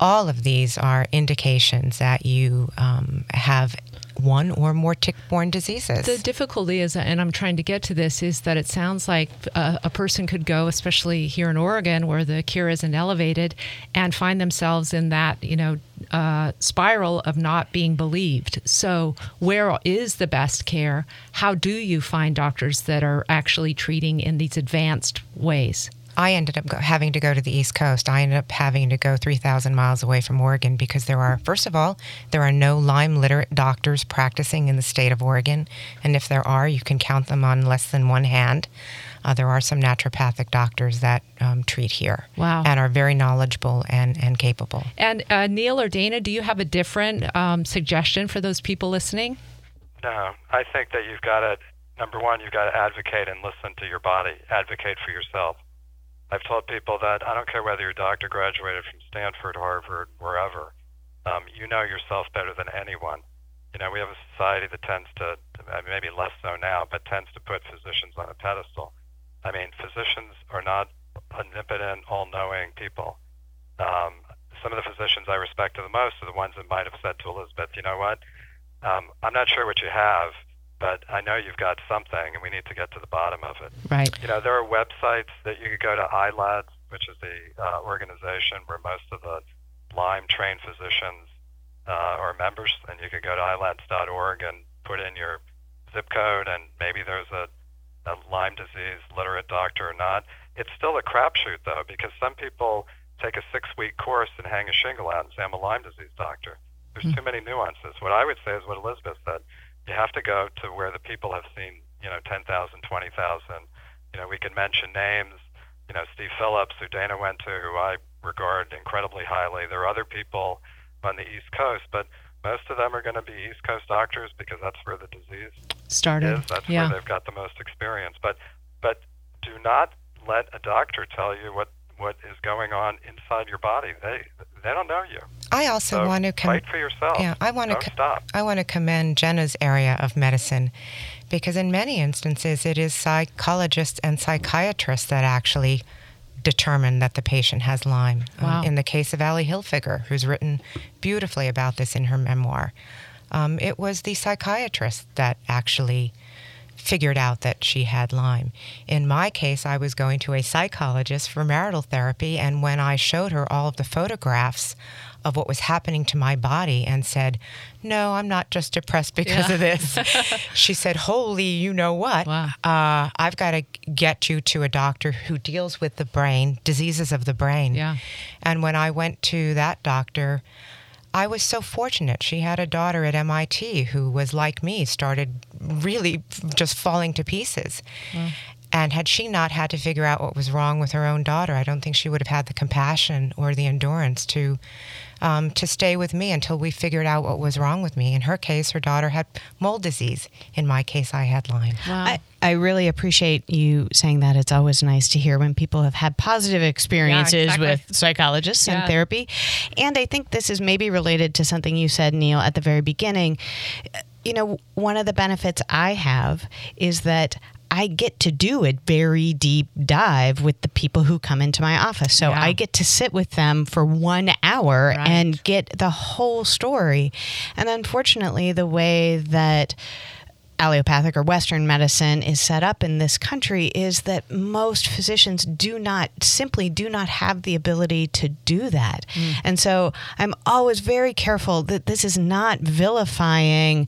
all of these are indications that you um, have one or more tick-borne diseases. The difficulty is, and I'm trying to get to this, is that it sounds like a, a person could go, especially here in Oregon, where the cure isn't elevated, and find themselves in that, you know, uh, spiral of not being believed. So, where is the best care? How do you find doctors that are actually treating in these advanced ways? I ended up go- having to go to the East Coast. I ended up having to go 3,000 miles away from Oregon because there are, first of all, there are no Lyme literate doctors practicing in the state of Oregon. And if there are, you can count them on less than one hand. Uh, there are some naturopathic doctors that um, treat here Wow. and are very knowledgeable and, and capable. And uh, Neil or Dana, do you have a different um, suggestion for those people listening? No, I think that you've got to number one, you've got to advocate and listen to your body. Advocate for yourself. I've told people that I don't care whether your doctor graduated from Stanford, Harvard, wherever. Um, you know yourself better than anyone. You know, we have a society that tends to, uh, maybe less so now, but tends to put physicians on a pedestal. I mean, physicians are not omnipotent, all-knowing people. Um, some of the physicians I respect the most are the ones that might have said to Elizabeth, you know what, um, I'm not sure what you have, but I know you've got something, and we need to get to the bottom of it. Right. You know, there are websites that you could go to ILADS, which is the uh, organization where most of the Lyme trained physicians uh, are members, and you could go to ilads.org and put in your zip code, and maybe there's a, a Lyme disease literate doctor or not. It's still a crapshoot, though, because some people take a six week course and hang a shingle out and say, I'm a Lyme disease doctor. There's too many nuances. What I would say is what Elizabeth said. You have to go to where the people have seen, you know, 10,000, 20,000. You know, we can mention names. You know, Steve Phillips, who Dana went to, who I regard incredibly highly. There are other people on the East Coast, but most of them are going to be East Coast doctors because that's where the disease Started. is. That's yeah. where they've got the most experience. But but do not let a doctor tell you what what is going on inside your body. They they don't know you. I also So want to com- fight for yourself. Yeah, I want to. Don't stop. I want to commend Jenna's area of medicine, because in many instances it is psychologists and psychiatrists that actually determine that the patient has Lyme. Um, in the case of Ally Hilfiger, who's written beautifully about this in her memoir, um, it was the psychiatrist that actually figured out that she had Lyme. In my case, I was going to a psychologist for marital therapy, and when I showed her all of the photographs of what was happening to my body and said, No, I'm not just depressed because Yeah. of this, she said, Holy, you know what? Wow. Uh, I've got to get you to a doctor who deals with the brain, diseases of the brain. Yeah. And when I went to that doctor, I was so fortunate. She had a daughter at MIT who was like me, started really just falling to pieces. Mm. And had she not had to figure out what was wrong with her own daughter, I don't think she would have had the compassion or the endurance to um, to stay with me until we figured out what was wrong with me. In her case, her daughter had mold disease. In my case, I had Lyme. Wow. I, I really appreciate you saying that. It's always nice to hear when people have had positive experiences exactly. with psychologists Yeah. and therapy. And I think this is maybe related to something you said, Neil, at the very beginning. You know, one of the benefits I have is that I get to do a very deep dive with the people who come into my office. So Yeah. I get to sit with them for one hour Right. and get the whole story. And unfortunately, the way that allopathic or Western medicine is set up in this country is that most physicians do not simply do not have the ability to do that. Mm. And so I'm always very careful that this is not vilifying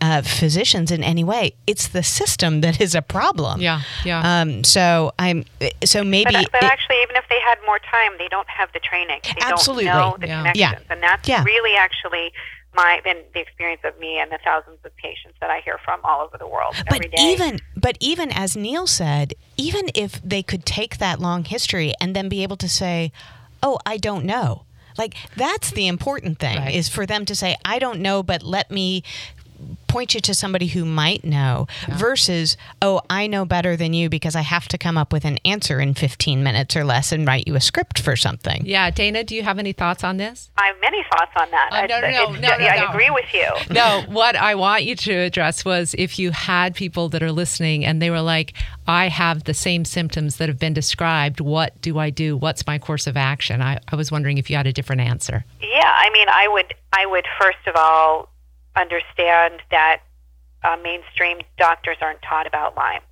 uh, physicians in any way. It's the system that is a problem. Yeah, yeah. Um, so I'm so maybe But, but it- actually, even if they had more time, they don't have the training. They Absolutely. don't know the Yeah. connections, and that's Yeah. really actually my been the experience of me and the thousands of patients that I hear from all over the world but every day. even but even as Neil said, even if they could take that long history and then be able to say, "Oh, I don't know." Like that's the important thing Right. is for them to say, "I don't know, but let me point you to somebody who might know versus oh i know better than you because i have to come up with an answer in 15 minutes or less and write you a script for something yeah, Dana, do you have any thoughts on this? I have many thoughts on that. Oh, no, It's- no, no, no, no, I no. agree with you. No, what I want you to address was if you had people that are listening and they were like, I have the same symptoms that have been described. What do I do? What's my course of action? I, I was wondering if you had a different answer. Yeah, I mean, I would, I would first of all understand that uh, mainstream doctors aren't taught about Lyme.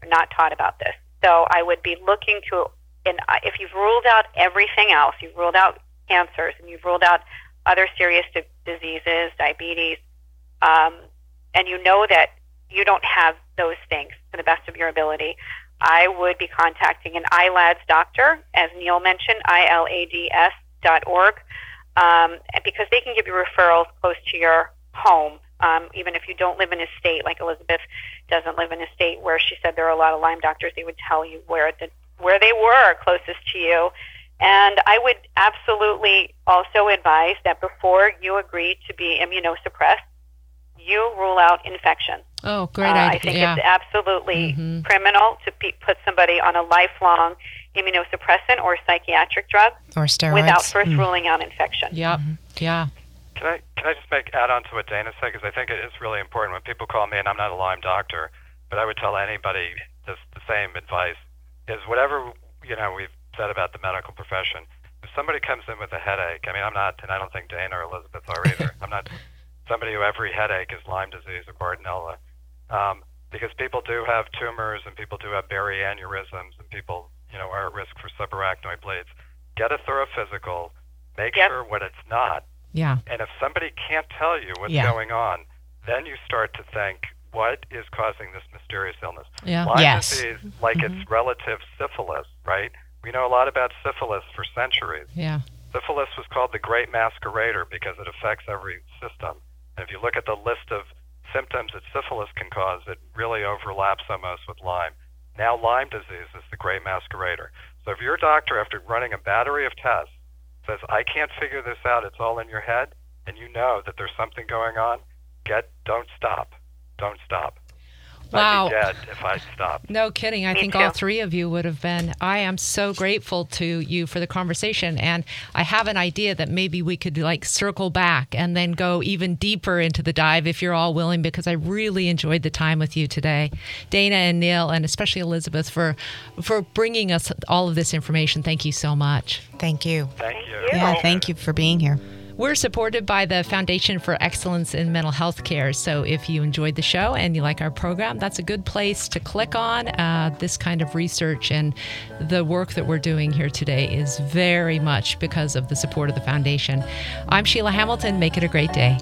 They're not taught about this. So I would be looking to, and if you've ruled out everything else, you've ruled out cancers and you've ruled out other serious di- diseases, diabetes, um, and you know that you don't have those things to the best of your ability, I would be contacting an ILADS doctor, as Neil mentioned, I-L-A-D-S dot org, um, because they can give you referrals close to your home, um, even if you don't live in a state like Elizabeth doesn't live in a state where she said there are a lot of Lyme doctors. They would tell you where the where they were closest to you. And I would absolutely also advise that before you agree to be immunosuppressed, you rule out infection. Oh, great Uh, I think yeah. it's absolutely Mhm. criminal to be, put somebody on a lifelong immunosuppressant or psychiatric drug Or steroids. without first Mm. ruling out infection. Yep. Yeah. Can I can I just make add on to what Dana said because I think it is really important when people call me and I'm not a Lyme doctor, but I would tell anybody just the same advice is whatever you know we've said about the medical profession. If somebody comes in with a headache, I mean I'm not, and I don't think Dana or Elizabeth are either. I'm not somebody who every headache is Lyme disease or Bartonella, um, because people do have tumors and people do have berry aneurysms and people you know are at risk for subarachnoid bleeds. Get a thorough physical. Make Yep. sure what it's not. Yeah. And if somebody can't tell you what's Yeah. going on, then you start to think, what is causing this mysterious illness? Yeah. Lyme Yes. disease, like mm-hmm. its relative syphilis, right? We know a lot about syphilis for centuries. Yeah. Syphilis was called the great masquerader because it affects every system. And if you look at the list of symptoms that syphilis can cause, it really overlaps almost with Lyme. Now Lyme disease is the great masquerader. So if your doctor, after running a battery of tests, says, I can't figure this out, it's all in your head, and you know that there's something going on, get don't stop. Don't stop. Wow. I'd be dead if I stopped. No kidding. I Me think too. all three of you would have been. I am so grateful to you for the conversation. And I have an idea that maybe we could like circle back and then go even deeper into the dive if you're all willing, because I really enjoyed the time with you today. Dana and Neil, and especially Elizabeth, for, for bringing us all of this information. Thank you so much. Thank you. Thank you. you. Yeah, thank you for being here. We're supported by the Foundation for Excellence in Mental Health Care. So if you enjoyed the show and you like our program, that's a good place to click on. Uh, this kind of research and the work that we're doing here today is very much because of the support of the foundation. I'm Sheila Hamilton. Make it a great day.